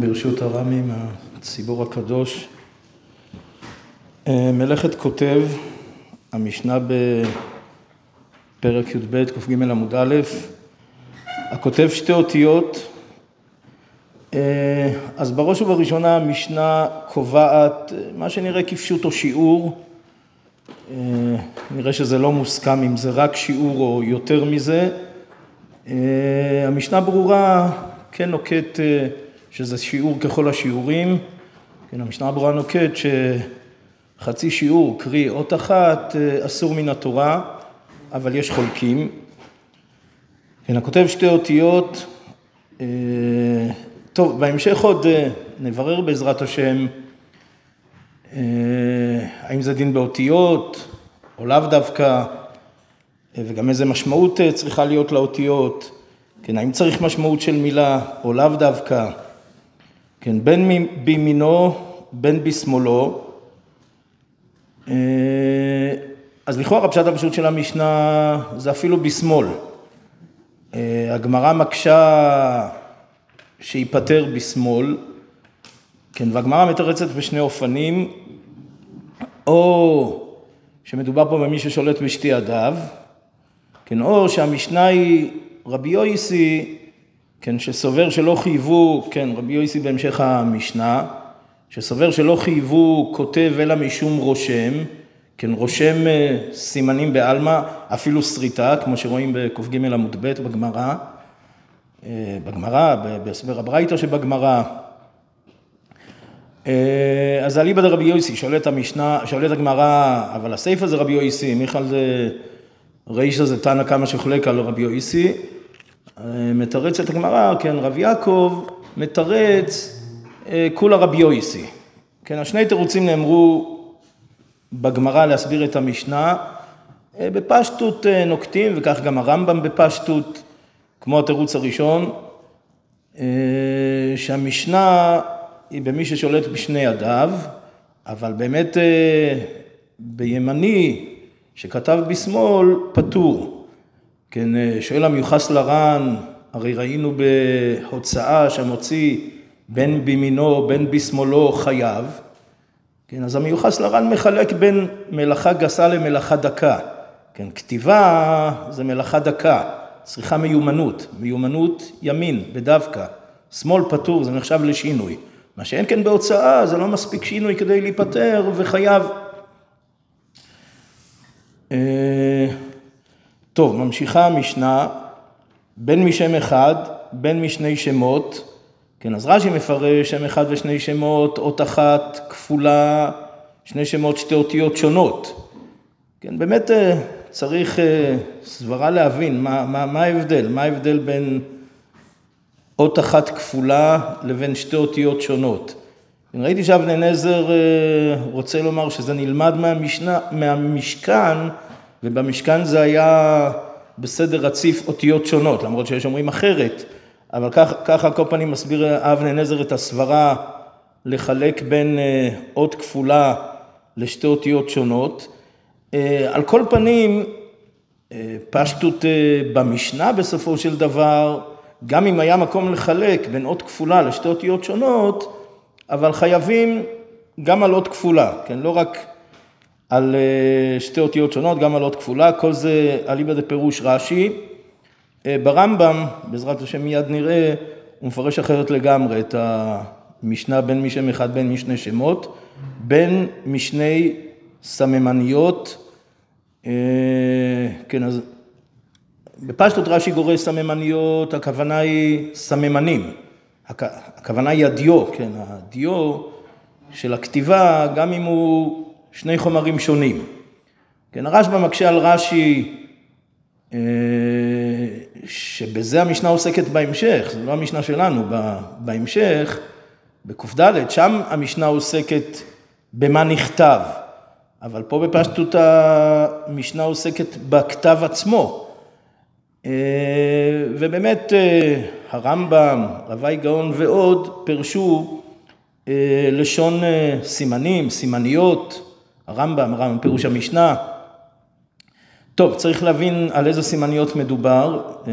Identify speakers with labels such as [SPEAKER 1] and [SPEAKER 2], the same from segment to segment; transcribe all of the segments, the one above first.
[SPEAKER 1] ברשות הרמים, הציבור הקדוש. אה, מלאכת כותב, המשנה בפרק י"ב, קג עמוד א', הכותב שתי אותיות, אה, אז בראש ובראשונה המשנה קובעת מה שנראה כפשוט או שיעור, אה, נראה שזה לא מוסכם אם זה רק שיעור או יותר מזה. המשנה ברורה כן נוקט שזה שיעור ככל השיעורים. כן, המשנה ברורה נוקט שחצי שיעור, קרי אות אחת, אסור מן התורה, אבל יש חולקים. כן, הכותב שתי אותיות, אה, טוב, בהמשך עוד אה, נברר בעזרת השם אה, האם זה דין באותיות או לאו דווקא, וגם איזה משמעות צריכה להיות לאותיות, כן, האם צריך משמעות של מילה או לאו דווקא. כן, בין בימינו, בין בשמאלו. אה, אז לכאורה הפשט הפשוט של המשנה זה אפילו בשמאל. אה, הגמרא מקשה שייפטר בשמאל, כן, והגמרא מתרצת בשני אופנים, או שמדובר פה במי ששולט בשתי ידיו, כן, או שהמשנה היא רבי יויסי כן, שסובר שלא חייבו, כן, רבי יוסי בהמשך המשנה, שסובר שלא חייבו כותב אלא משום רושם, כן, רושם אה, סימנים בעלמא, אפילו שריטה, כמו שרואים בק"ג עמוד ב' בגמרא, אה, בגמרא, בהסבר הברייתא שבגמרא. אה, אז אליבא דרבי יוסי, שואלת המשנה, שואלת הגמרא, אבל הסיפא זה רבי יוסי, מיכל זה רישא זה תנא כמה שחולק על רבי יוסי. מתרצת הגמרא, כן, רב יעקב מתרץ אה, כולה רבי יויסי. כן, השני תירוצים נאמרו בגמרא להסביר את המשנה, אה, בפשטות אה, נוקטים, וכך גם הרמב"ם בפשטות, כמו התירוץ הראשון, שהמשנה היא במי ששולט בשני ידיו, אבל באמת בימני שכתב בשמאל פטור. כן, אה, שואל המיוחס לר"ן, הרי ראינו בהוצאה שהמוציא בין בימינו בין בשמאלו חייב, כן, אז המיוחס לר"ן מחלק בין מלאכה גסה למלאכה דקה, כן, כתיבה זה מלאכה דקה, צריכה מיומנות, מיומנות ימין, בדווקא, שמאל פטור, זה נחשב לשינוי, מה שאין כן בהוצאה, זה לא מספיק שינוי כדי להיפטר וחייב. טוב, ממשיכה המשנה, בין משם אחד, בין משני שמות, כן, אז רש"י מפרש שם אחד ושני שמות, אות אחת כפולה, שני שמות, שתי אותיות שונות. כן, באמת אה, צריך אה, סברה להבין מה, מה, מה ההבדל, מה ההבדל בין אות אחת כפולה לבין שתי אותיות שונות. כן, ראיתי שאבני נזר אה, רוצה לומר שזה נלמד מהמשנה, מהמשכן, ובמשכן זה היה בסדר רציף אותיות שונות, למרות שיש אומרים אחרת, אבל ככה, ככה כל פנים מסביר אבנה נזר את הסברה לחלק בין אה, אות כפולה לשתי אותיות שונות. אה, על כל פנים, אה, פשטות במשנה בסופו של דבר, גם אם היה מקום לחלק בין אות כפולה לשתי אותיות שונות, אבל חייבים גם על אות כפולה, כן? לא רק על אה, שתי אותיות שונות, גם על אות כפולה, כל זה אליבא דפירוש רש"י. אה, ברמב"ם, בעזרת השם מיד נראה, הוא מפרש אחרת לגמרי את המשנה בין משם אחד בין משני שמות, בין משני סממניות. אה, כן, אז בפשטות רש"י גורס סממניות, הכוונה היא סממנים. הכוונה היא הדיו, כן, הדיו של הכתיבה, גם אם הוא שני חומרים שונים. כן, הרשב"א מקשה על רש"י, אה, שבזה המשנה עוסקת בהמשך, זו לא המשנה שלנו, בהמשך, בקד, שם המשנה עוסקת במה נכתב, אבל פה בפשטות המשנה עוסקת בכתב עצמו. אה, ובאמת אה, הרמב"ם, רבי גאון ועוד פירשו לשון סימנים, סימניות, הרמב"ם, הרמב"ם פירוש המשנה. טוב, צריך להבין על איזה סימניות מדובר, אה,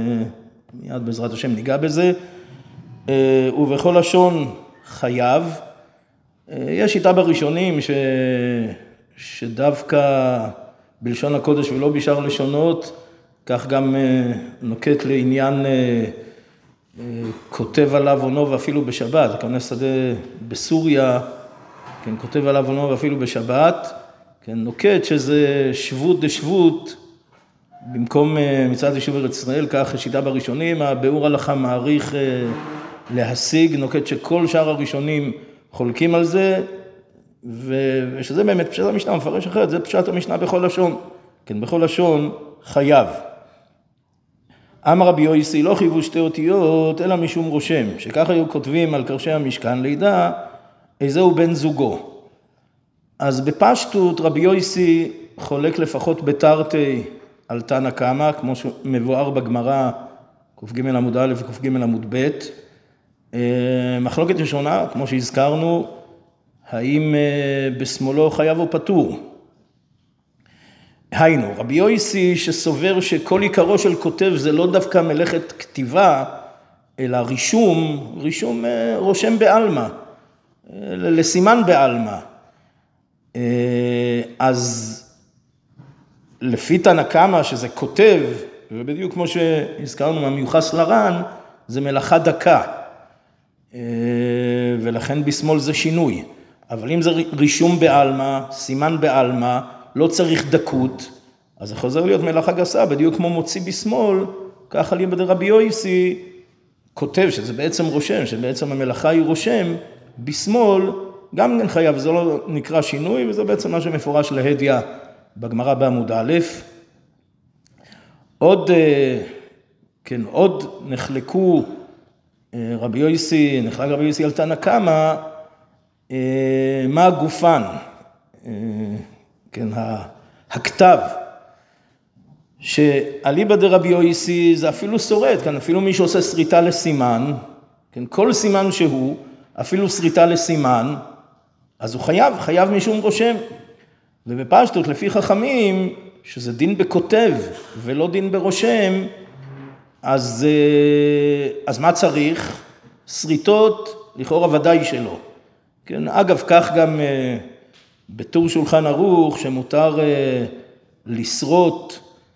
[SPEAKER 1] מיד בעזרת השם ניגע בזה. אה, ובכל לשון חייב. יש שיטה בראשונים ש... שדווקא בלשון הקודש ולא בשאר לשונות, כך גם נוקט לעניין כותב עליו עונו ואפילו בשבת, הכוונה שדה בסוריה, כן, כותב עליו עונו ואפילו בשבת, כן, נוקט שזה שבות דשבות, במקום מצוות יישוב ארץ ישראל, כך שיטה בראשונים, הביאור הלכה מעריך להשיג, נוקט שכל שאר הראשונים חולקים על זה, ושזה באמת פשט המשנה, מפרש אחרת, זה פשט המשנה בכל לשון, כן, בכל לשון חייב. אמר רבי יויסי, לא חייבו שתי אותיות, אלא משום רושם, שככה היו כותבים על קרשי המשכן, לידע איזהו בן זוגו. אז בפשטות רבי יויסי חולק לפחות בתרתי על תנא קמא, כמו שמבואר בגמרא קג עמוד א' וקג עמוד ב'. אה, מחלוקת ראשונה, כמו שהזכרנו, האם אה, בשמאלו חייב או פטור? היינו, רבי יויסי שסובר שכל עיקרו של כותב זה לא דווקא מלאכת כתיבה, אלא רישום, רישום אה, רושם בעלמא, לסימן בעלמא. אז לפי תנא קמא, שזה כותב, ובדיוק כמו שהזכרנו מהמיוחס לר"ן, זה מלאכה דקה. אה, ולכן בשמאל זה שינוי. אבל אם זה רישום בעלמא, סימן בעלמא, לא צריך דקות, אז זה חוזר להיות מלאכה גסה, בדיוק כמו מוציא בשמאל, ככה ליבא דרבי יויסי כותב, שזה בעצם רושם, שבעצם המלאכה היא רושם, בשמאל גם כן חייב, זה לא נקרא שינוי, וזה בעצם מה שמפורש להדיא בגמרא בעמוד א'. עוד, אה, כן, עוד נחלקו אה, רבי יויסי, נחלק רבי יויסי על תנא קמא, אה, מה הגופן, כן, הכתב, שאליבא דרבי יויסי זה אפילו שורד, כן, אפילו מי שעושה שריטה לסימן, כן, כל סימן שהוא, אפילו שריטה לסימן, אז הוא חייב, חייב משום רושם. ובפשטות, לפי חכמים, שזה דין בכותב ולא דין ברושם, אז, אה, אז מה צריך? שריטות, לכאורה ודאי שלא. כן, אגב, כך גם אה, בטור שולחן ערוך, שמותר אה, לשרוט,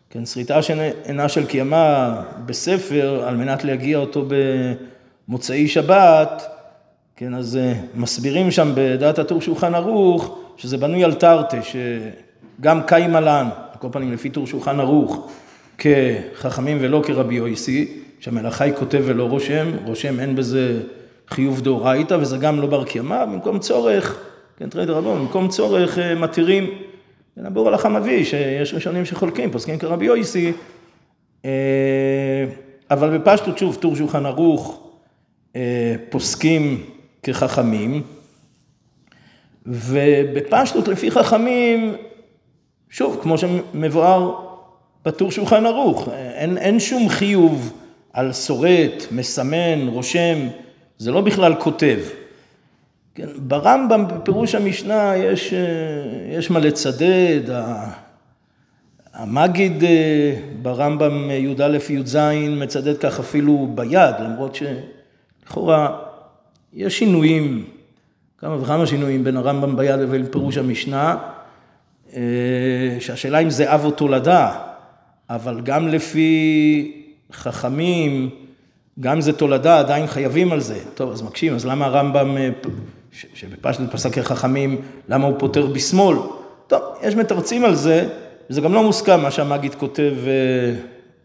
[SPEAKER 1] כן, שריטה שאינה של קיימה בספר, על מנת להגיע אותו במוצאי שבת, כן, אז מסבירים שם בדעת הטור שולחן ערוך, שזה בנוי על תרתי, שגם קאי מלן, על כל פנים לפי טור שולחן ערוך, כחכמים ולא כרבי יויסי, שהמלאכה היא כותב ולא רושם, רושם אין בזה חיוב דאורייתא, וזה גם לא בר קיימא, במקום צורך, כן, תראי דרבון, במקום צורך אה, מתירים, כן, הבור הלכה מביא, שיש ראשונים שחולקים, פוסקים כרבי יויסי, אה, אבל בפשטות, שוב, טור שולחן ערוך, אה, פוסקים כחכמים, ובפשטות לפי חכמים, שוב, כמו שמבואר בטור שולחן ערוך, אין, אין שום חיוב על שורט, מסמן, רושם, זה לא בכלל כותב. כן, ברמב"ם, בפירוש המשנה, יש, יש מה לצדד, המגיד אה, ברמב"ם י"א י"ז מצדד כך אפילו ביד, למרות שלכאורה יש שינויים כמה וכמה שינויים בין הרמב"ם ביד לבין פירוש המשנה, אה, שהשאלה אם זה אב או תולדה, אבל גם לפי חכמים, גם זה תולדה, עדיין חייבים על זה. טוב, אז מקשים, אז למה הרמב"ם, אה, שבפשטות פסק כחכמים, למה הוא פותר בשמאל? טוב, יש מתרצים על זה, וזה גם לא מוסכם מה שהמגיד כותב אה,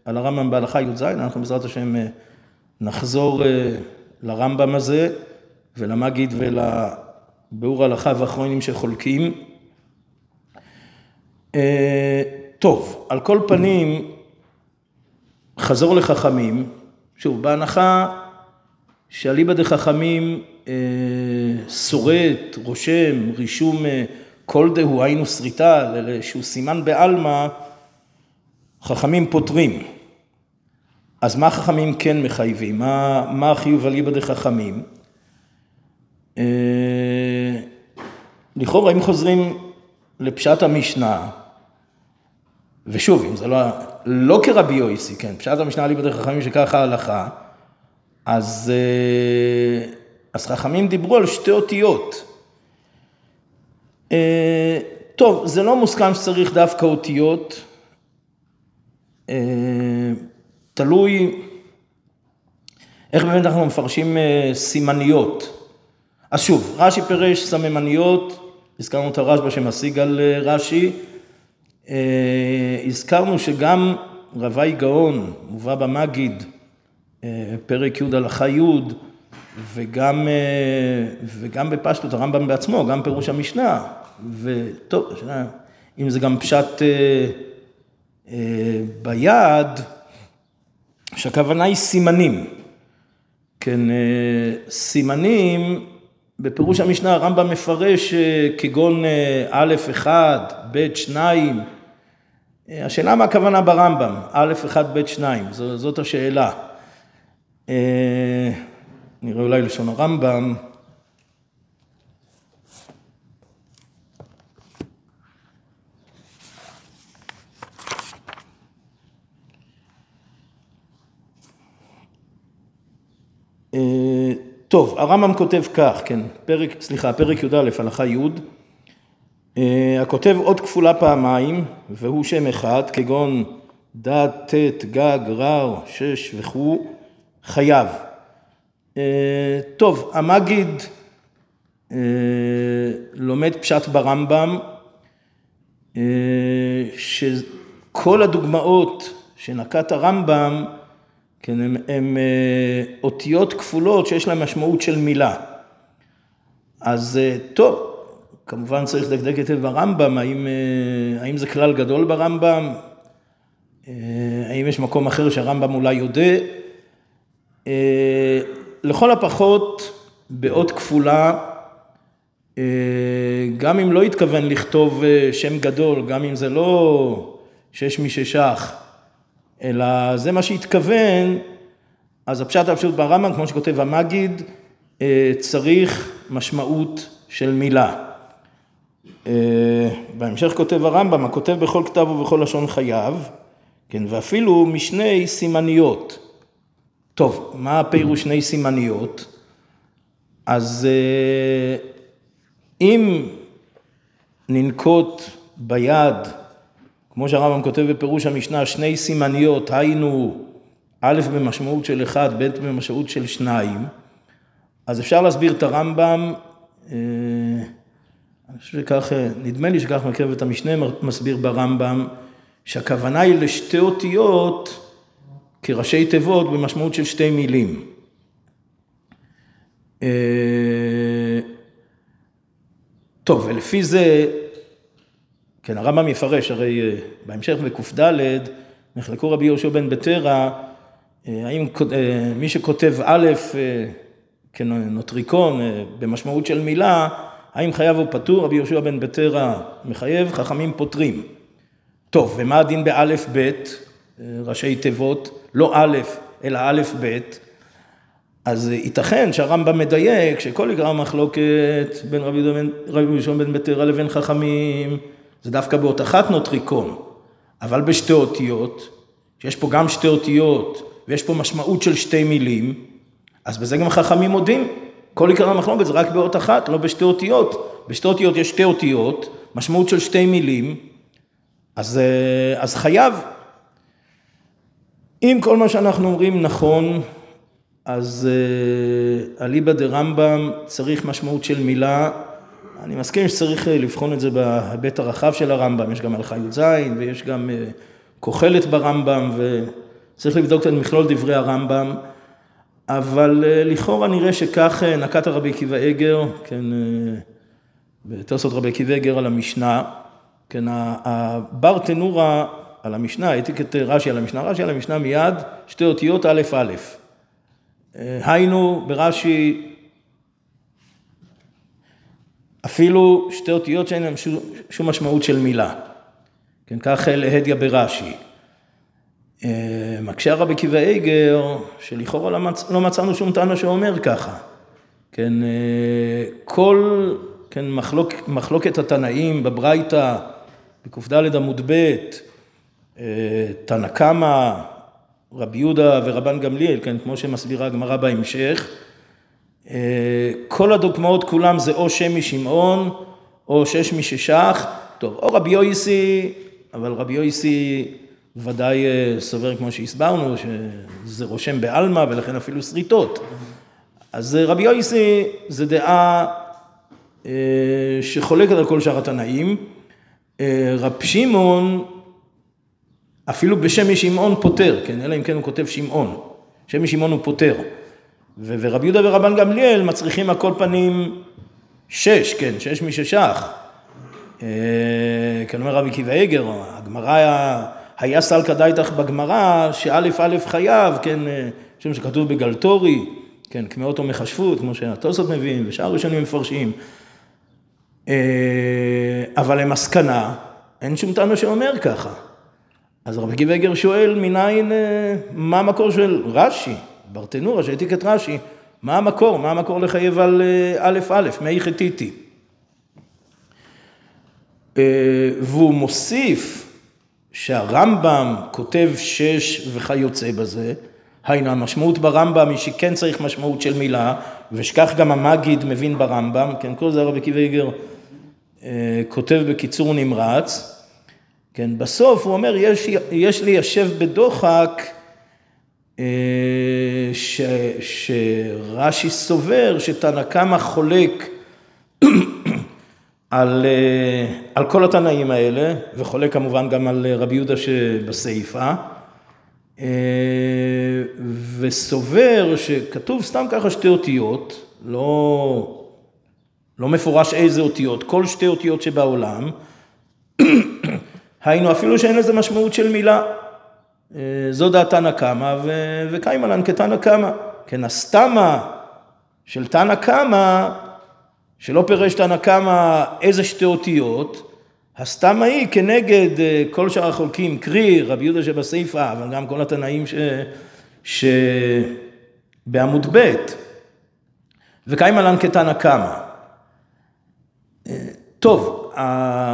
[SPEAKER 1] על הרמב"ם בהלכה י"ז, אנחנו בעזרת השם נחזור לרמב"ם הזה ולמגיד ול... ביאור הלכה ואחרונים שחולקים. אה, טוב, על כל פנים, חזור לחכמים, שוב, בהנחה שאליבא דחכמים אה, שורט, רושם, רישום אה, כל דהו, היינו שריטה, שהוא סימן בעלמא, חכמים פותרים. אז מה חכמים כן מחייבים? מה, מה החיוב אליבא דחכמים? אה, לכאורה אם חוזרים לפשט המשנה, ושוב, אם זה לא, לא כרבי יויסי, כן, פשט המשנה לי בדרך חכמים שככה ההלכה, אז, אה, אז חכמים דיברו על שתי אותיות. אה, טוב, זה לא מוסכם שצריך דווקא אותיות. תלוי איך באמת אנחנו מפרשים סימניות. אז שוב, רש"י פירש סממניות, הזכרנו את הרשב"א שמשיג על רש"י, הזכרנו שגם רבי גאון, מובא במגיד, פרק י' הלכה י', וגם, וגם בפשטות הרמב"ם בעצמו, גם פירוש המשנה, וטוב, אם זה גם פשט אה, אה, ביד, שהכוונה היא סימנים. כן, אה, סימנים, בפירוש המשנה הרמב"ם מפרש אה, כגון אה, א' אחד, ב' שניים. אה, השאלה מה הכוונה ברמב"ם, א' אחד, ב' שניים, זאת השאלה. אה, נראה אולי לשון הרמב"ם. אה, טוב, הרמב"ם כותב כך, כן, פרק, סליחה, פרק י"א, הלכה י', אה, הכותב עוד כפולה פעמיים, והוא שם אחד, כגון ד', ט', גג, רר, שש וכו', חייב. אה, טוב, המגיד לומד פשט ברמב"ם, שכל הדוגמאות שנקט הרמב"ם כן, הן אה, אותיות כפולות שיש להן משמעות של מילה. אז אה, טוב, כמובן צריך לדקדק היטב ברמב"ם, האם, אה, האם זה כלל גדול ברמב"ם, האם יש מקום אחר שהרמב"ם אולי יודע. לכל הפחות, באות כפולה, גם אם לא התכוון לכתוב שם גדול, גם אם זה לא שש מששך, אלא זה מה שהתכוון, אז הפשט הפשוט ברמב"ם, כמו שכותב המגיד, אה, צריך משמעות של מילה. אה, בהמשך כותב הרמב"ם, הכותב בכל כתב ובכל לשון חייו, כן, ואפילו משני סימניות. טוב, מה הפירוש שני סימניות? אז אה, אם ננקוט ביד כמו שהרמב"ם כותב בפירוש המשנה, שני סימניות, היינו א' במשמעות של אחד, ב' במשמעות של שניים, אז אפשר להסביר את הרמב"ם, אה, אני חושב שכך, נדמה לי שכך מקרב את המשנה מסביר ברמב"ם, שהכוונה היא לשתי אותיות כראשי תיבות במשמעות של שתי מילים. אה, טוב, ולפי זה כן, הרמב"ם יפרש, הרי אה, בהמשך בק"ד נחלקו רבי יהושע בן בטרה, אה, האם אה, מי שכותב א' כנוטריקון במשמעות של מילה, האם חייב או פטור? רבי יהושע בן בטרה מחייב, חכמים פוטרים. טוב, ומה הדין באלף בית, ראשי תיבות, לא א', אלא א' ב', אז ייתכן שהרמב"ם מדייק שכל עיקר המחלוקת בין רבי יהושע בן בטרה לבין חכמים זה דווקא באות אחת נוטריקון, אבל בשתי אותיות, שיש פה גם שתי אותיות ויש פה משמעות של שתי מילים, אז בזה גם חכמים מודים. כל עיקר המחלוקת זה רק באות אחת, לא בשתי אותיות. בשתי אותיות יש שתי אותיות, משמעות של שתי מילים, אז, אה, אז חייב. אם כל מה שאנחנו אומרים נכון, אז אה, אליבא דה רמב"ם צריך משמעות של מילה אני מסכים שצריך אה, לבחון את זה בהיבט הרחב של הרמב"ם, יש גם הלכה י"ז ויש גם אה, כוחלת ברמב"ם וצריך לבדוק את מכלול דברי הרמב"ם, אבל אה, לכאורה נראה שכך נקט הרבי עקיבא אגר, כן, בתוספות רבי עקיבא אגר על המשנה, כן, הבר תנורה על המשנה, העתיק את רש"י על המשנה, רש"י על המשנה מיד, שתי אותיות א' א'. היינו ברש"י אפילו שתי אותיות שאין להן שום, משמעות של מילה. כן, כך להדיא ברש"י. אה, מקשה רבי עקיבא איגר, שלכאורה לא, מצ... לא מצאנו שום טענה שאומר ככה. כן, אה, כל, כן, מחלוק, מחלוקת התנאים בברייתא, בקד עמוד ב', אה, תנא קמא, רבי יהודה ורבן גמליאל, כן, כמו שמסבירה הגמרא בהמשך, כל הדוגמאות כולם זה או שם משמעון, או שש מששח, טוב, או רבי יויסי, אבל רבי יויסי ודאי סובר כמו שהסברנו, שזה רושם בעלמא ולכן אפילו שריטות. אז רבי יויסי זה דעה שחולקת על כל שאר התנאים. רב שמעון, אפילו בשם משמעון פוטר, כן, אלא אם כן הוא כותב שמעון. שם משמעון הוא פוטר. ורבי יהודה ורבן גמליאל מצריכים על כל פנים שש, כן, שש מששך. כן אומר רבי עקיבא איגר, הגמרא היה, היה סלקא דייתך בגמרא, שא' א' חייב, כן, שם שכתוב בגלטורי, כן, קמאות או מכשפות, כמו שהתוספות מביאים, ושאר ראשונים מפרשים. אבל למסקנה, אין שום טענה שאומר ככה. אז רבי עקיבא איגר שואל, מניין, מה המקור של רש"י? ברטנורה, שהעתיק את רש"י, מה המקור? מה המקור לחייב על א' א', מי חטיטי? והוא מוסיף שהרמב"ם כותב שש וכיוצא בזה, היינו המשמעות ברמב"ם היא שכן צריך משמעות של מילה, ושכך גם המגיד מבין ברמב"ם, כן, כל זה הרבי עקיבא איגר כותב בקיצור נמרץ, כן, בסוף הוא אומר, יש, יש ליישב בדוחק ש, שרש"י סובר שתנא קמא חולק על, על כל התנאים האלה, וחולק כמובן גם על רבי יהודה שבסיפא, וסובר שכתוב סתם ככה שתי אותיות, לא, לא מפורש איזה אותיות, כל שתי אותיות שבעולם, היינו אפילו שאין לזה משמעות של מילה. זו דעת תנא קמא וקיימלן כתנא קמא. כן, הסתמה של תנא קמא, שלא פירש תנא קמא איזה שתי אותיות, הסתמה היא כנגד כל שאר החולקים, קרי רבי יהודה שבסיפא, אבל גם כל התנאים. שבעמוד ב', וקיימלן כתנא קמא. טוב,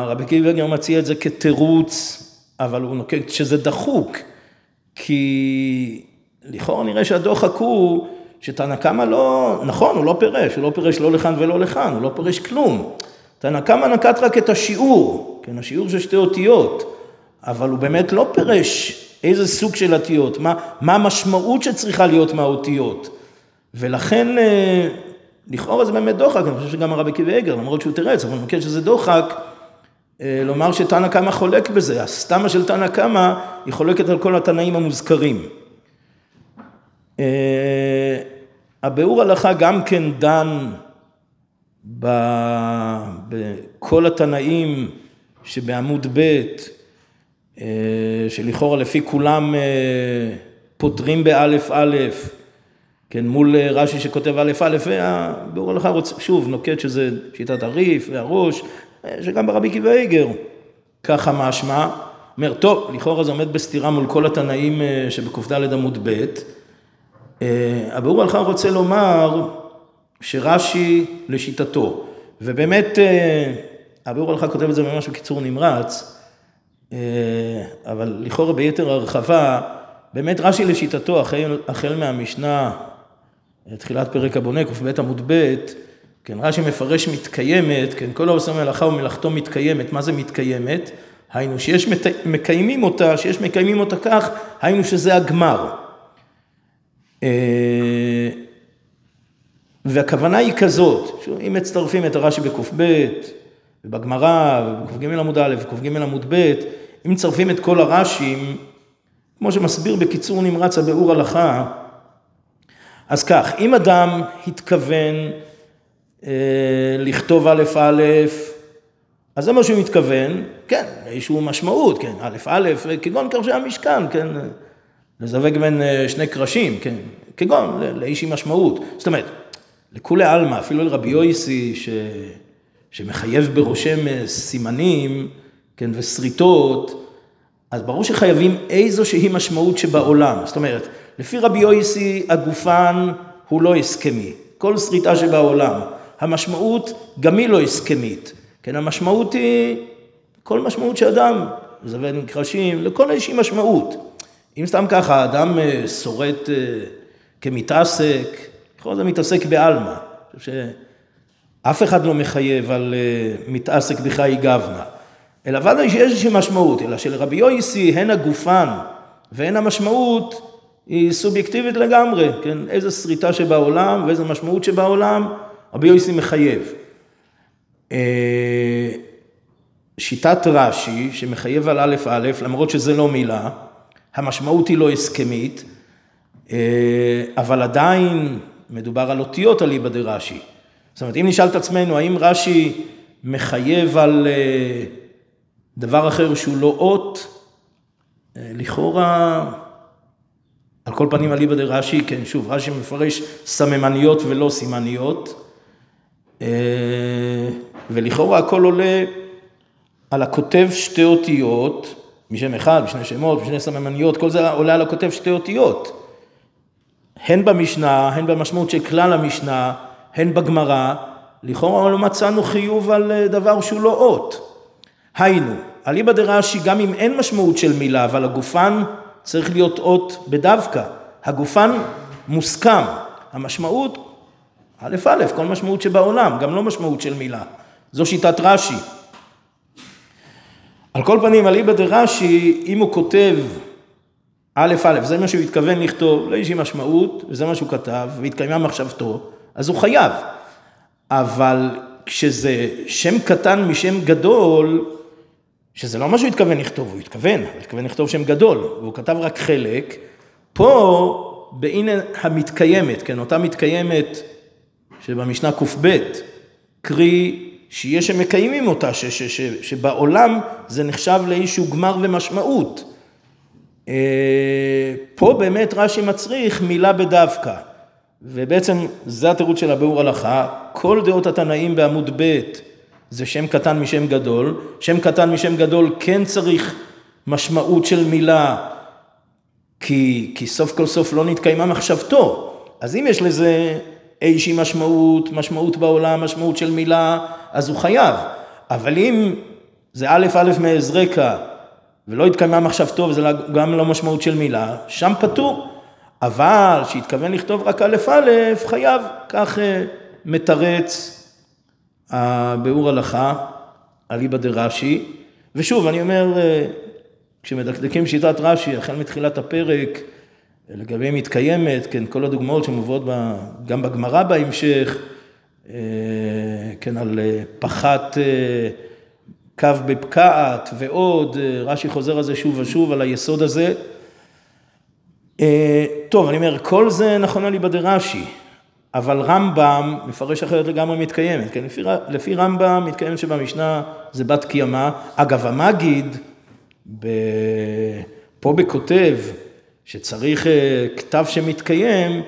[SPEAKER 1] רבי קיבגר מציע את זה כתירוץ, אבל הוא נוקט שזה דחוק. כי לכאורה נראה שהדוחק הוא שתנא קמא לא, נכון, הוא לא פירש, הוא לא פירש לא לכאן ולא לכאן, הוא לא פירש כלום. תנא קמא נקט רק את השיעור, כן, השיעור של שתי אותיות, אבל הוא באמת לא פירש איזה סוג של אותיות, מה, מה המשמעות שצריכה להיות מהאותיות. ולכן, לכאורה זה באמת דוחק, אני חושב שגם הרבי איגר, למרות שהוא תירץ, אבל אני מכיר שזה דוחק, לומר שתנא קמא חולק בזה, הסתמה של תנא קמא היא חולקת על כל התנאים המוזכרים. הביאור הלכה גם כן דן בכל התנאים שבעמוד ב', שלכאורה לפי כולם פותרים באלף אלף, כן, מול רש"י שכותב א' א', והביאור הלכה רוצה, שוב, נוקט שזה שיטת הריף והראש, שגם ברבי עקיבא איגר ככה משמע, אומר, טוב, לכאורה זה עומד בסתירה מול כל התנאים שבק"ד עמוד ב', הביאור הלכה רוצה לומר שרש"י לשיטתו, ובאמת הביאור הלכה כותב את זה ממש בקיצור נמרץ, אבל לכאורה ביתר הרחבה, באמת רש"י לשיטתו, החל, החל מהמשנה, תחילת פרק הבונה, ק"ב עמוד ב', כן, רש"י מפרש מתקיימת, כן, כל העושה מלאכה ומלאכתו מתקיימת, מה זה מתקיימת? היינו שיש מקיימים אותה, שיש מקיימים אותה כך, היינו שזה הגמר. והכוונה היא כזאת, אם מצטרפים את הרש"י בק"ב, ובגמרא, ובק"ג עמוד א', וק"ג עמוד ב', אם מצטרפים את כל הרש"ים, כמו שמסביר בקיצור נמרץ הביאור הלכה, אז כך, אם אדם התכוון לכתוב א' א', אז זה מה שהוא מתכוון, כן, איזשהו משמעות, כן, א' א', כגון קרשי המשכן, כן, לזווג בין שני קרשים, כן, כגון לאיזושהי משמעות. זאת אומרת, לכולי עלמא, אפילו לרבי יויסי, ש... שמחייב ברושם סימנים, כן, ושריטות, אז ברור שחייבים איזושהי משמעות שבעולם. זאת אומרת, לפי רבי יויסי, הגופן הוא לא הסכמי, כל שריטה שבעולם. המשמעות גם היא לא הסכמית, כן, המשמעות היא כל משמעות שאדם, זווה קרשים, לכל איזושהי משמעות. אם סתם ככה, אדם שורט כמתעסק, לכאורה זה מתעסק בעלמא. אני חושב שאף אחד לא מחייב על אה, מתעסק בחיי גבנה, אלא ודאי שיש איזושהי משמעות, אלא שלרבי יויסי הן הגופן והן המשמעות היא סובייקטיבית לגמרי, כן? איזה שריטה שבעולם ואיזה משמעות שבעולם, רבי יויסי מחייב. אה, שיטת רש"י, שמחייב על א' א', למרות שזה לא מילה, המשמעות היא לא הסכמית, אה, אבל עדיין מדובר על אותיות אליבא דרש"י. זאת אומרת, אם נשאל את עצמנו, האם רש"י מחייב על אה, דבר אחר שהוא לא אות, לכאורה, על כל פנים אליבא דרש"י, כן, שוב, רש"י מפרש סממניות ולא סימניות, ולכאורה הכל עולה על הכותב שתי אותיות, משם אחד, בשני שמות, בשני סממניות, כל זה עולה על הכותב שתי אותיות. הן במשנה, הן במשמעות של כלל המשנה, הן בגמרא, לכאורה לא מצאנו חיוב על אה, דבר שהוא לא אות. היינו, אליבא דרש"י, גם אם אין משמעות של מילה, אבל הגופן צריך להיות אות בדווקא. הגופן מוסכם. המשמעות, א' א', כל משמעות שבעולם, גם לא משמעות של מילה. זו שיטת רש"י. על כל פנים, אליבא דרש"י, אם הוא כותב א' א', זה מה שהוא התכוון לכתוב, לא יש לי משמעות, וזה מה שהוא כתב, והתקיימה מחשבתו, אז הוא חייב. אבל כשזה שם קטן משם גדול, שזה לא מה שהוא התכוון לכתוב, הוא התכוון, הוא התכוון לכתוב שם גדול, והוא כתב רק חלק, פה, בהנה המתקיימת, כן, אותה מתקיימת שבמשנה קב, קרי שיש שמקיימים אותה, ש, ש, ש, שבעולם זה נחשב לאיזשהו גמר ומשמעות. אה, פה באמת רש"י מצריך מילה בדווקא, ובעצם זה התירוץ של הביאור הלכה, כל דעות התנאים בעמוד ב' זה שם קטן משם גדול, שם קטן משם גדול כן צריך משמעות של מילה, כי, כי סוף כל סוף לא נתקיימה מחשבתו, אז אם יש לזה איזושהי משמעות, משמעות בעולם, משמעות של מילה, אז הוא חייב. אבל אם זה א' א' מעזרקה ולא התקיימה מחשבתו וזה גם לא משמעות של מילה, שם פטור. אבל שהתכוון לכתוב רק א' א', חייב, כך אה, מתרץ הביאור הלכה, אליבא דרש"י. ושוב, אני אומר, אה, כשמדקדקים שיטת רש"י, החל מתחילת הפרק, לגבי מתקיימת, כן, כל הדוגמאות שמובאות גם בגמרא בהמשך, אה, כן, על אה, פחת אה, קו בפקעת ועוד, רש"י חוזר על זה שוב ושוב, על היסוד הזה. טוב, אני אומר, כל זה נכון על איבדי רש"י, אבל רמב"ם מפרש אחרת לגמרי מתקיימת, כן, לפי, לפי רמב"ם מתקיימת שבמשנה זה בת קיימא. אגב, המגיד, פה בכותב, שצריך כתב שמתקיים,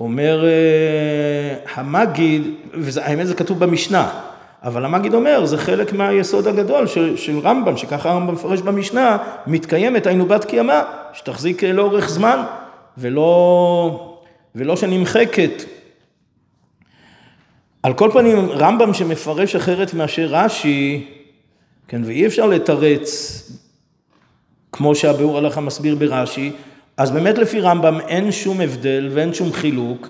[SPEAKER 1] אומר אה, המגיד, והאמת זה כתוב במשנה, אבל המגיד אומר, זה חלק מהיסוד הגדול של, של רמב"ם, שככה הרמב"ם מפרש במשנה, מתקיימת היינו בת קיימא, שתחזיק אה, לאורך זמן, ולא, ולא שנמחקת. על כל פנים, רמב"ם שמפרש אחרת מאשר רש"י, כן, ואי אפשר לתרץ, כמו שהביאור הלכה מסביר ברש"י, אז באמת לפי רמב"ם אין שום הבדל ואין שום חילוק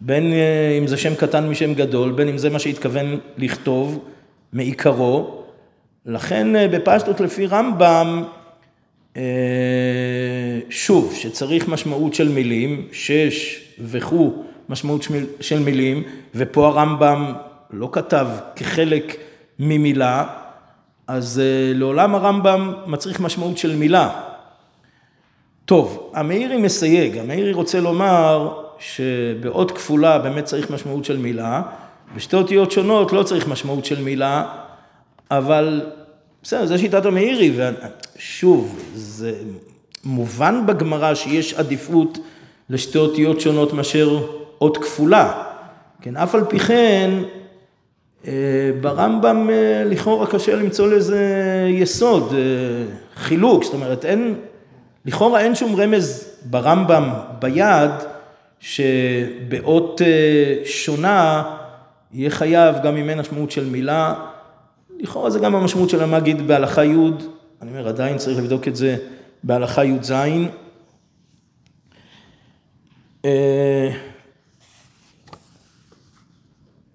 [SPEAKER 1] בין אה, אם זה שם קטן משם גדול, בין אם זה מה שהתכוון לכתוב מעיקרו. לכן אה, בפשטות לפי רמב"ם, אה, שוב, שצריך משמעות של מילים, שש וכו', משמעות של מילים, ופה הרמב"ם לא כתב כחלק ממילה, אז לעולם הרמב"ם מצריך משמעות של מילה. טוב, המאירי מסייג, המאירי רוצה לומר שבאות כפולה באמת צריך משמעות של מילה, בשתי אותיות שונות לא צריך משמעות של מילה, אבל בסדר, זו שיטת המאירי, ושוב, זה מובן בגמרא שיש עדיפות לשתי אותיות שונות מאשר אות כפולה. כן, אף על פי כן, אה, ברמב"ם אה, לכאורה קשה למצוא לזה יסוד, אה, חילוק, זאת אומרת, אין, לכאורה אין שום רמז ברמב"ם ביד שבאות אה, שונה יהיה חייב גם אם אין משמעות של מילה. לכאורה זה גם המשמעות של המגיד בהלכה י', אני אומר עדיין צריך לבדוק את זה בהלכה י"ז. אה,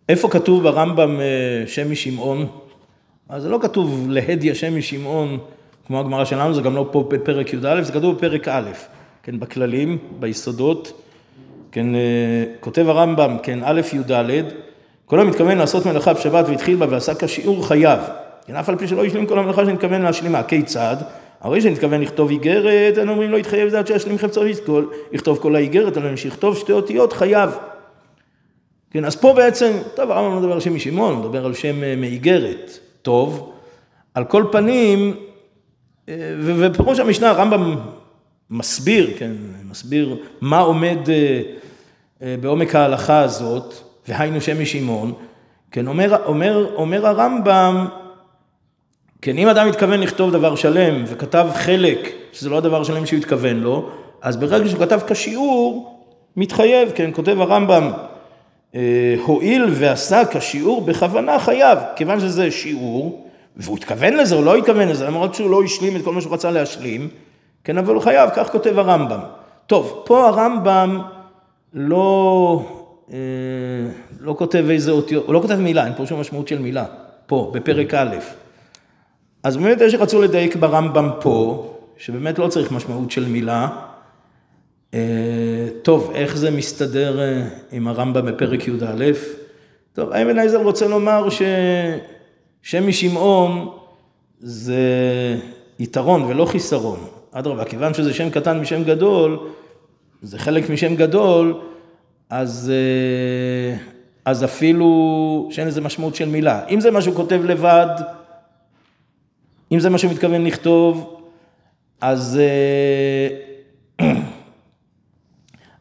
[SPEAKER 1] איפה כתוב ברמב"ם שם משמעון? אז זה לא כתוב להדיא שם משמעון, כמו הגמרא שלנו, זה גם לא פה בפרק י"א, זה כתוב בפרק א', כן, בכללים, ביסודות, כן, כותב הרמב"ם, כן, א' י"ד, כל המתכוון לעשות מלאכה בשבת והתחיל בה ועשה כשיעור חייו, כן, אף על פי שלא השלים כל המלאכה שנתכוון להשלימה, כיצד? הרי שנתכוון לכתוב איגרת, אנו אומרים לא יתחייב זה עד שישלים חפצו יכתוב כל האיגרת, אלא שיכתוב שתי אותיות חייב. כן, אז פה בעצם, טוב, הרמב"ם לא מדבר על שם משמעון, הוא מדבר על שם אה, מאיגרת, טוב. על כל פנים, אה, ופירוש המשנה, הרמב"ם מסביר, כן, מסביר מה עומד אה, בעומק ההלכה הזאת, והיינו שם משמעון, כן, אומר, אומר, אומר הרמב"ם, כן, אם אדם מתכוון לכתוב דבר שלם וכתב חלק, שזה לא הדבר שלם שהוא התכוון לו, אז ברגע שהוא כתב כשיעור, מתחייב, כן, כותב הרמב"ם, אה, הואיל ועשה כשיעור בכוונה חייב, כיוון שזה שיעור, והוא התכוון לזה או לא התכוון לזה, למרות שהוא לא השלים את כל מה שהוא רצה להשלים, כן, אבל הוא חייב, כך כותב הרמב"ם. טוב, פה הרמב"ם לא, אה, לא כותב איזה אותיות, הוא לא כותב מילה, אין פה שום משמעות של מילה, פה, בפרק א'. אז באמת יש שרצו לדייק ברמב"ם פה, שבאמת לא צריך משמעות של מילה. אה, טוב, איך זה מסתדר אה, עם הרמב"ם בפרק י"א? טוב, איימן אייזל רוצה לומר ששם משמעון זה יתרון ולא חיסרון. אדרבה, כיוון שזה שם קטן משם גדול, זה חלק משם גדול, אז, אה, אז אפילו שאין לזה משמעות של מילה. אם זה מה שהוא כותב לבד, אם זה מה שהוא מתכוון לכתוב, אז, אה,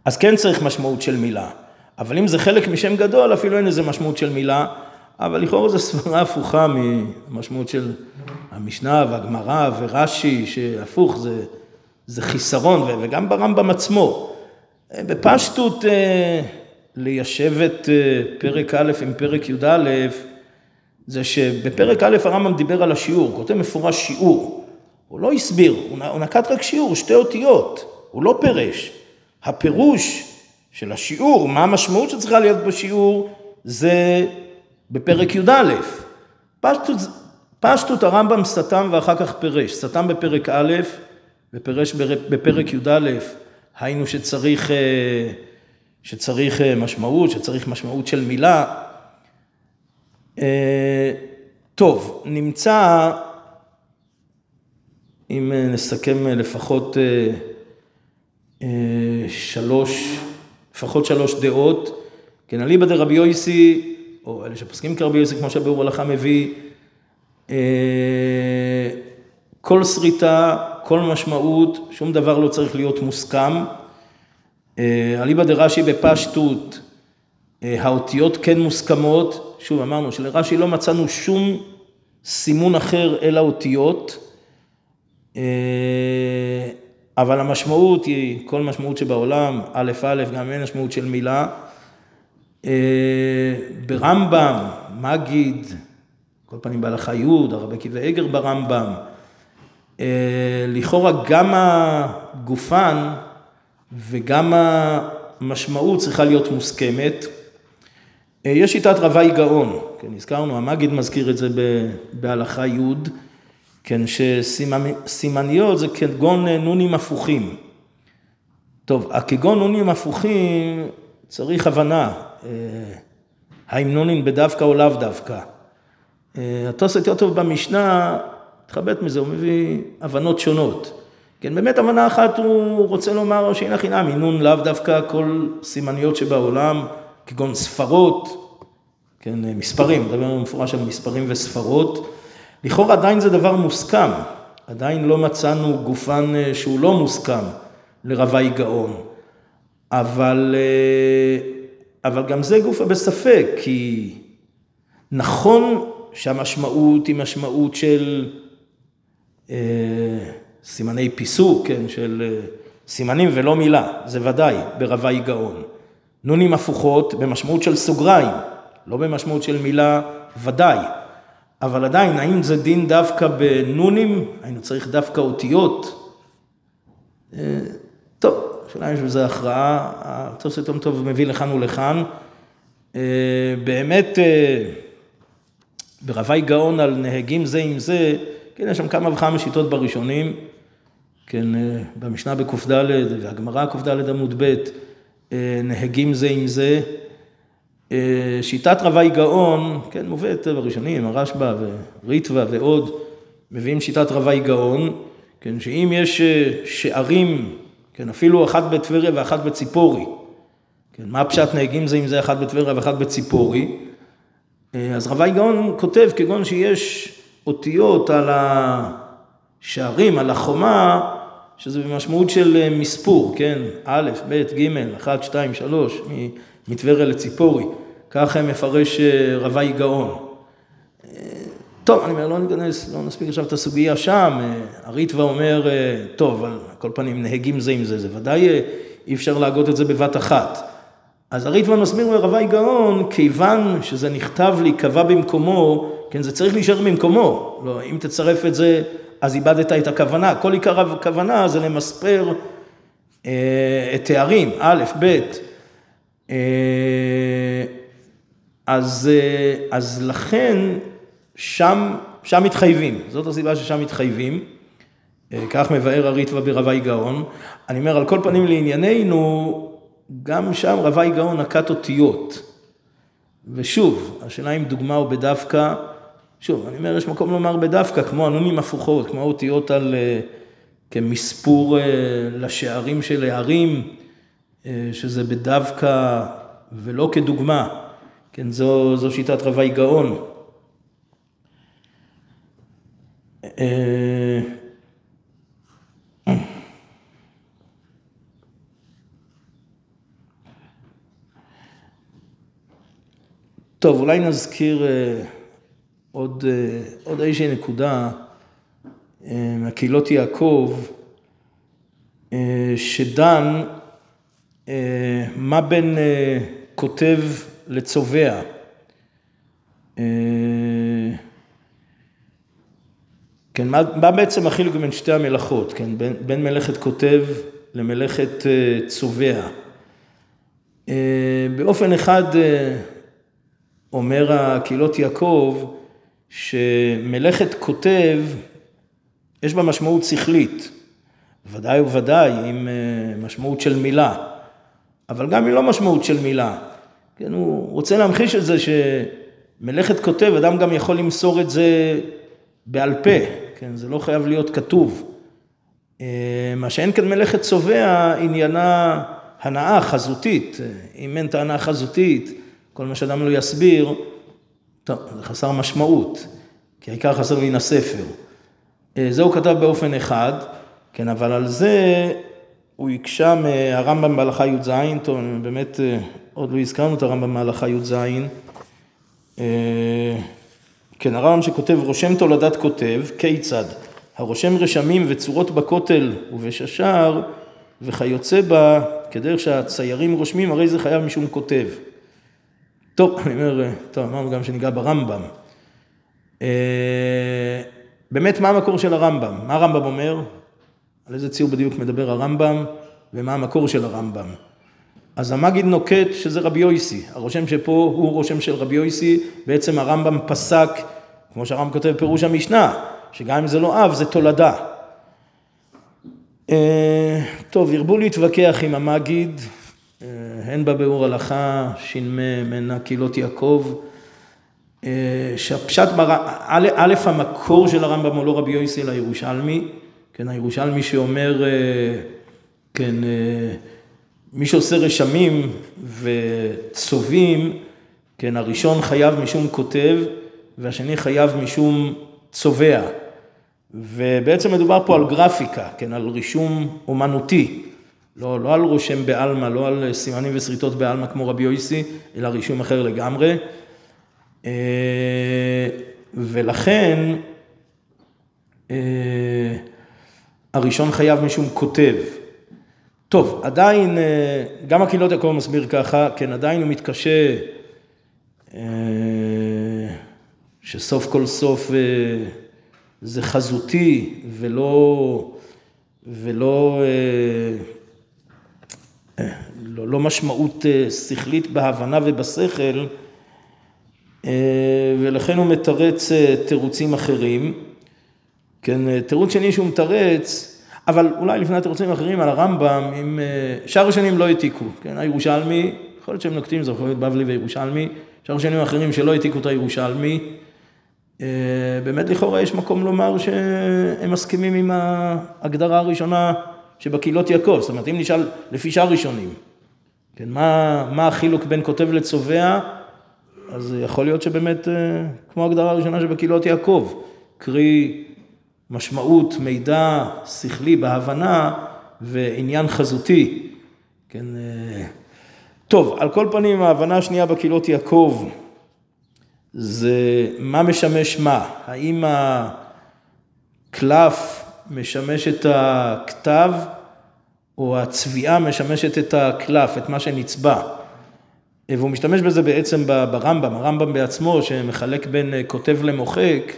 [SPEAKER 1] אז כן צריך משמעות של מילה. אבל אם זה חלק משם גדול, אפילו אין לזה משמעות של מילה. אבל לכאורה זו סברה הפוכה ממשמעות של המשנה והגמרא ורש"י, שהפוך, זה, זה חיסרון, וגם ברמב"ם עצמו. בפשטות אה, ליישב את אה, פרק א' עם פרק י"א, זה שבפרק א' הרמב"ם דיבר על השיעור, כותב מפורש שיעור. הוא לא הסביר, הוא נקט רק שיעור, שתי אותיות, הוא לא פירש. הפירוש של השיעור, מה המשמעות שצריכה להיות בשיעור, זה בפרק י"א. פשטות, פשטות הרמב"ם סתם ואחר כך פירש. סתם בפרק א' ופירש בפרק י"א, היינו שצריך, אה, שצריך אה, משמעות, שצריך משמעות של מילה. אה, טוב, נמצא, אם נסכם לפחות שלוש, לפחות שלוש דעות, כן, אליבא דרבי יויסי, או אלה שפוסקים כרבי יוסי, כמו שהביאור הלכה מביא, כל שריטה, כל משמעות, שום דבר לא צריך להיות מוסכם. אליבא דרש"י בפשטות, האותיות כן מוסכמות, שוב אמרנו שלרש"י לא מצאנו שום סימון אחר אלא אותיות, אבל המשמעות היא כל משמעות שבעולם, א' א', גם אין משמעות של מילה. ברמב"ם, מגיד, כל פנים בהלכה י', הרבי עקיבא אגר ברמב"ם, לכאורה גם הגופן וגם המשמעות צריכה להיות מוסכמת. יש שיטת רבי גאון, כן, הזכרנו, המגיד מזכיר את זה בהלכה י', כן, שסימניות זה כגון נונים הפוכים. טוב, הכגון נונים הפוכים צריך הבנה, האם נונים בדווקא או לאו דווקא. התוספות יותר טוב במשנה, מתחבט מזה, הוא מביא הבנות שונות. כן, באמת הבנה אחת הוא רוצה לומר שהנה חינם, נון לאו דווקא כל סימניות שבעולם, כגון ספרות, כן, מספרים, מדבר במפורש על מספרים וספרות. לכאורה עדיין זה דבר מוסכם, עדיין לא מצאנו גופן אה, שהוא לא מוסכם לרווי גאון, אבל, אה, אבל גם זה גופה בספק, כי נכון שהמשמעות היא משמעות של אה, סימני פיסוק, כן, של סימנים ולא מילה, זה ודאי, ברווי גאון. נונים הפוכות במשמעות של סוגריים, לא במשמעות של מילה ודאי. אבל עדיין, האם זה דין דווקא בנונים? היינו צריך דווקא אותיות? אה, טוב, השאלה אם יש בזה הכרעה, התוספות יום טוב מביא לכאן ולכאן. באמת, ברבי גאון על נהגים זה עם זה, כן, יש שם כמה וכמה שיטות בראשונים, כן, במשנה בקד והגמרא קד עמוד ב', נהגים זה עם זה. שיטת רבי גאון, כן, מובאת בראשונים, הרשב"א וריטווה ועוד, מביאים שיטת רבי גאון, כן, שאם יש שערים, כן, אפילו אחת בטבריה ואחת בציפורי, כן, מה פשט נהגים זה אם זה אחת בטבריה ואחת בציפורי, אז רבי גאון כותב כגון שיש אותיות על השערים, על החומה, שזה במשמעות של מספור, כן? א', ב', ג', 1, 2, 3, מטבריה לציפורי. ככה מפרש רבי גאון. טוב, אני אומר, לא ניכנס, לא נספיק עכשיו את הסוגיה שם. הריטווה אומר, טוב, על כל פנים נהגים זה עם זה, זה ודאי אי אפשר להגות את זה בבת אחת. אז הריטווה מסביר לרבי גאון, כיוון שזה נכתב להיקבע במקומו, כן, זה צריך להישאר במקומו. לא, אם תצרף את זה, אז איבדת את הכוונה. כל עיקר הכוונה זה למספר אה, את תארים, א', ב', אה, אז, אה, אז לכן שם, שם מתחייבים, זאת הסיבה ששם מתחייבים. אה, כך מבאר הריטווה ברבי גאון. אני אומר, על כל פנים לענייננו, גם שם רבי גאון נקט אותיות. ושוב, השאלה אם דוגמה או בדווקא, שוב, אני אומר, יש מקום לומר בדווקא, כמו הנונים הפוכות, כמו האותיות על, אה, כמספור אה, לשערים של הערים, שזה בדווקא ולא כדוגמה. כן, זו, זו שיטת רבי גאון. טוב, אולי נזכיר אה, עוד, אה, עוד איזושהי נקודה אה, מהקהילות יעקב, שדן מה בין כותב לצובע. כן, מה, מה בעצם החילוק בין שתי המלאכות, כן, בין, בין מלאכת כותב למלאכת צובע. באופן אחד אומר הקהילות יעקב, שמלאכת כותב, יש בה משמעות שכלית, ודאי וודאי עם אה, משמעות של מילה, אבל גם אם לא משמעות של מילה. כן, הוא רוצה להמחיש את זה שמלאכת כותב, אדם גם יכול למסור את זה בעל פה, כן, זה לא חייב להיות כתוב. אה, מה שאין כאן מלאכת צובע, עניינה הנאה חזותית. אם אין טענה חזותית, כל מה שאדם לא יסביר, טוב, זה חסר משמעות, כי העיקר חסר מן הספר. אה, זה הוא כתב באופן אחד, כן, אבל על זה הוא הקשה מהרמב"ם בהלכה י"ז, טוב, באמת אה, עוד לא הזכרנו את הרמב"ם בהלכה י"ז. כן, הרמב"ם שכותב, רושם תולדת כותב, כיצד? הרושם רשמים וצורות בכותל ובששר וכיוצא בה, כדרך שהציירים רושמים, הרי זה חייב משום כותב. טוב, אני אומר, טוב, אמרנו גם שניגע ברמב"ם. אה, באמת, מה המקור של הרמב"ם? מה הרמב"ם אומר? על איזה ציור בדיוק מדבר הרמב"ם, ומה המקור של הרמב"ם? אז המגיד נוקט שזה רבי יויסי. הרושם שפה הוא רושם של רבי יויסי, בעצם הרמב"ם פסק, כמו שהרמב"ם כותב בפירוש המשנה, שגם אם זה לא אב, זה תולדה. אה, טוב, הרבו להתווכח עם המגיד, אה, הן בביאור הלכה, ש"מ מן קהילות יעקב, אה, שהפשט, א', המקור של הרמב"ם הוא לא רבי יוסי אלא ירושלמי, כן, הירושלמי שאומר, כן, מי שעושה רשמים וצובעים, כן, הראשון חייב משום כותב והשני חייב משום צובע. ובעצם מדובר פה על גרפיקה, כן, על רישום אומנותי. לא, לא על רושם בעלמא, לא על סימנים ושריטות בעלמא כמו רבי יויסי, אלא רישום אחר לגמרי. אה, ולכן אה, הראשון חייב משום כותב. טוב, עדיין, אה, גם הקהילות יעקב מסביר ככה, כן, עדיין הוא מתקשה שסוף כל סוף זה חזותי ולא, ולא לא, לא משמעות שכלית בהבנה ובשכל, ולכן הוא מתרץ תירוצים אחרים. כן, תירוץ שני שהוא מתרץ, אבל אולי לפני התירוצים האחרים על הרמב"ם, אם שאר השנים לא העתיקו, כן, הירושלמי, יכול להיות שהם נוקטים, זה יכול להיות בבלי וירושלמי, שאר השנים האחרים שלא העתיקו את הירושלמי, אה, באמת לכאורה יש מקום לומר שהם מסכימים עם ההגדרה הראשונה שבקהילות יעקב, זאת אומרת אם נשאל לפי שאר ראשונים, כן, מה, מה החילוק בין כותב לצובע, אז יכול להיות שבאמת אה, כמו ההגדרה הראשונה שבקהילות יעקב, קרי משמעות, מידע שכלי בהבנה ועניין חזותי, כן, אה, טוב, על כל פנים ההבנה השנייה בקהילות יעקב זה מה משמש מה, האם הקלף משמש את הכתב או הצביעה משמשת את הקלף, את מה שנצבע. והוא משתמש בזה בעצם ברמב"ם, הרמב"ם בעצמו שמחלק בין כותב למוחק,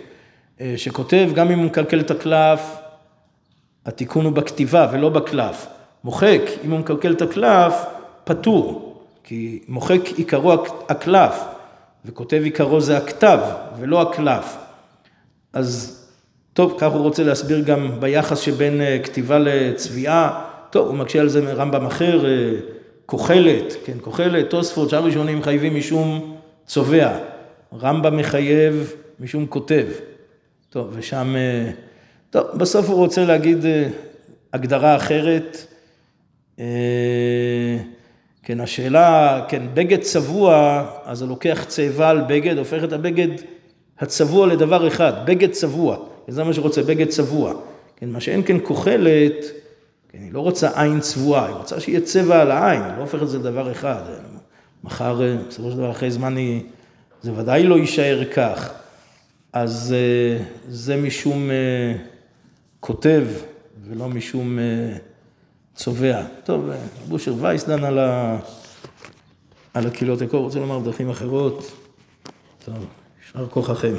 [SPEAKER 1] שכותב גם אם הוא מקלקל את הקלף, התיקון הוא בכתיבה ולא בקלף. מוחק, אם הוא מקלקל את הקלף, פטור. כי מוחק עיקרו הקלף, וכותב עיקרו זה הכתב, ולא הקלף. אז טוב, כך הוא רוצה להסביר גם ביחס שבין אה, כתיבה לצביעה. טוב, הוא מקשה על זה מרמב"ם אחר, אה, כוחלת, כן, כוחלת, תוספות, שאר ראשונים מחייבים משום צובע. רמב"ם מחייב משום כותב. טוב, ושם... אה, טוב, בסוף הוא רוצה להגיד הגדרה אחרת. כן, השאלה, כן, בגד צבוע, אז הוא לוקח צאבה על בגד, הופך את הבגד הצבוע לדבר אחד, בגד צבוע, זה מה שרוצה, בגד צבוע. כן, מה שאין כן כוחלת, כן, היא לא רוצה עין צבועה, היא רוצה שיהיה צבע על העין, היא לא הופכת את זה לדבר אחד. מחר, בסופו של דבר, אחרי זמן, היא, זה ודאי לא יישאר כך. אז אה, זה משום אה, כותב ולא משום... אה, צובע. טוב, בושר וייס דן על, ה... על הקהילות הקור, רוצה לומר דרכים אחרות. טוב, יישר כוחכם.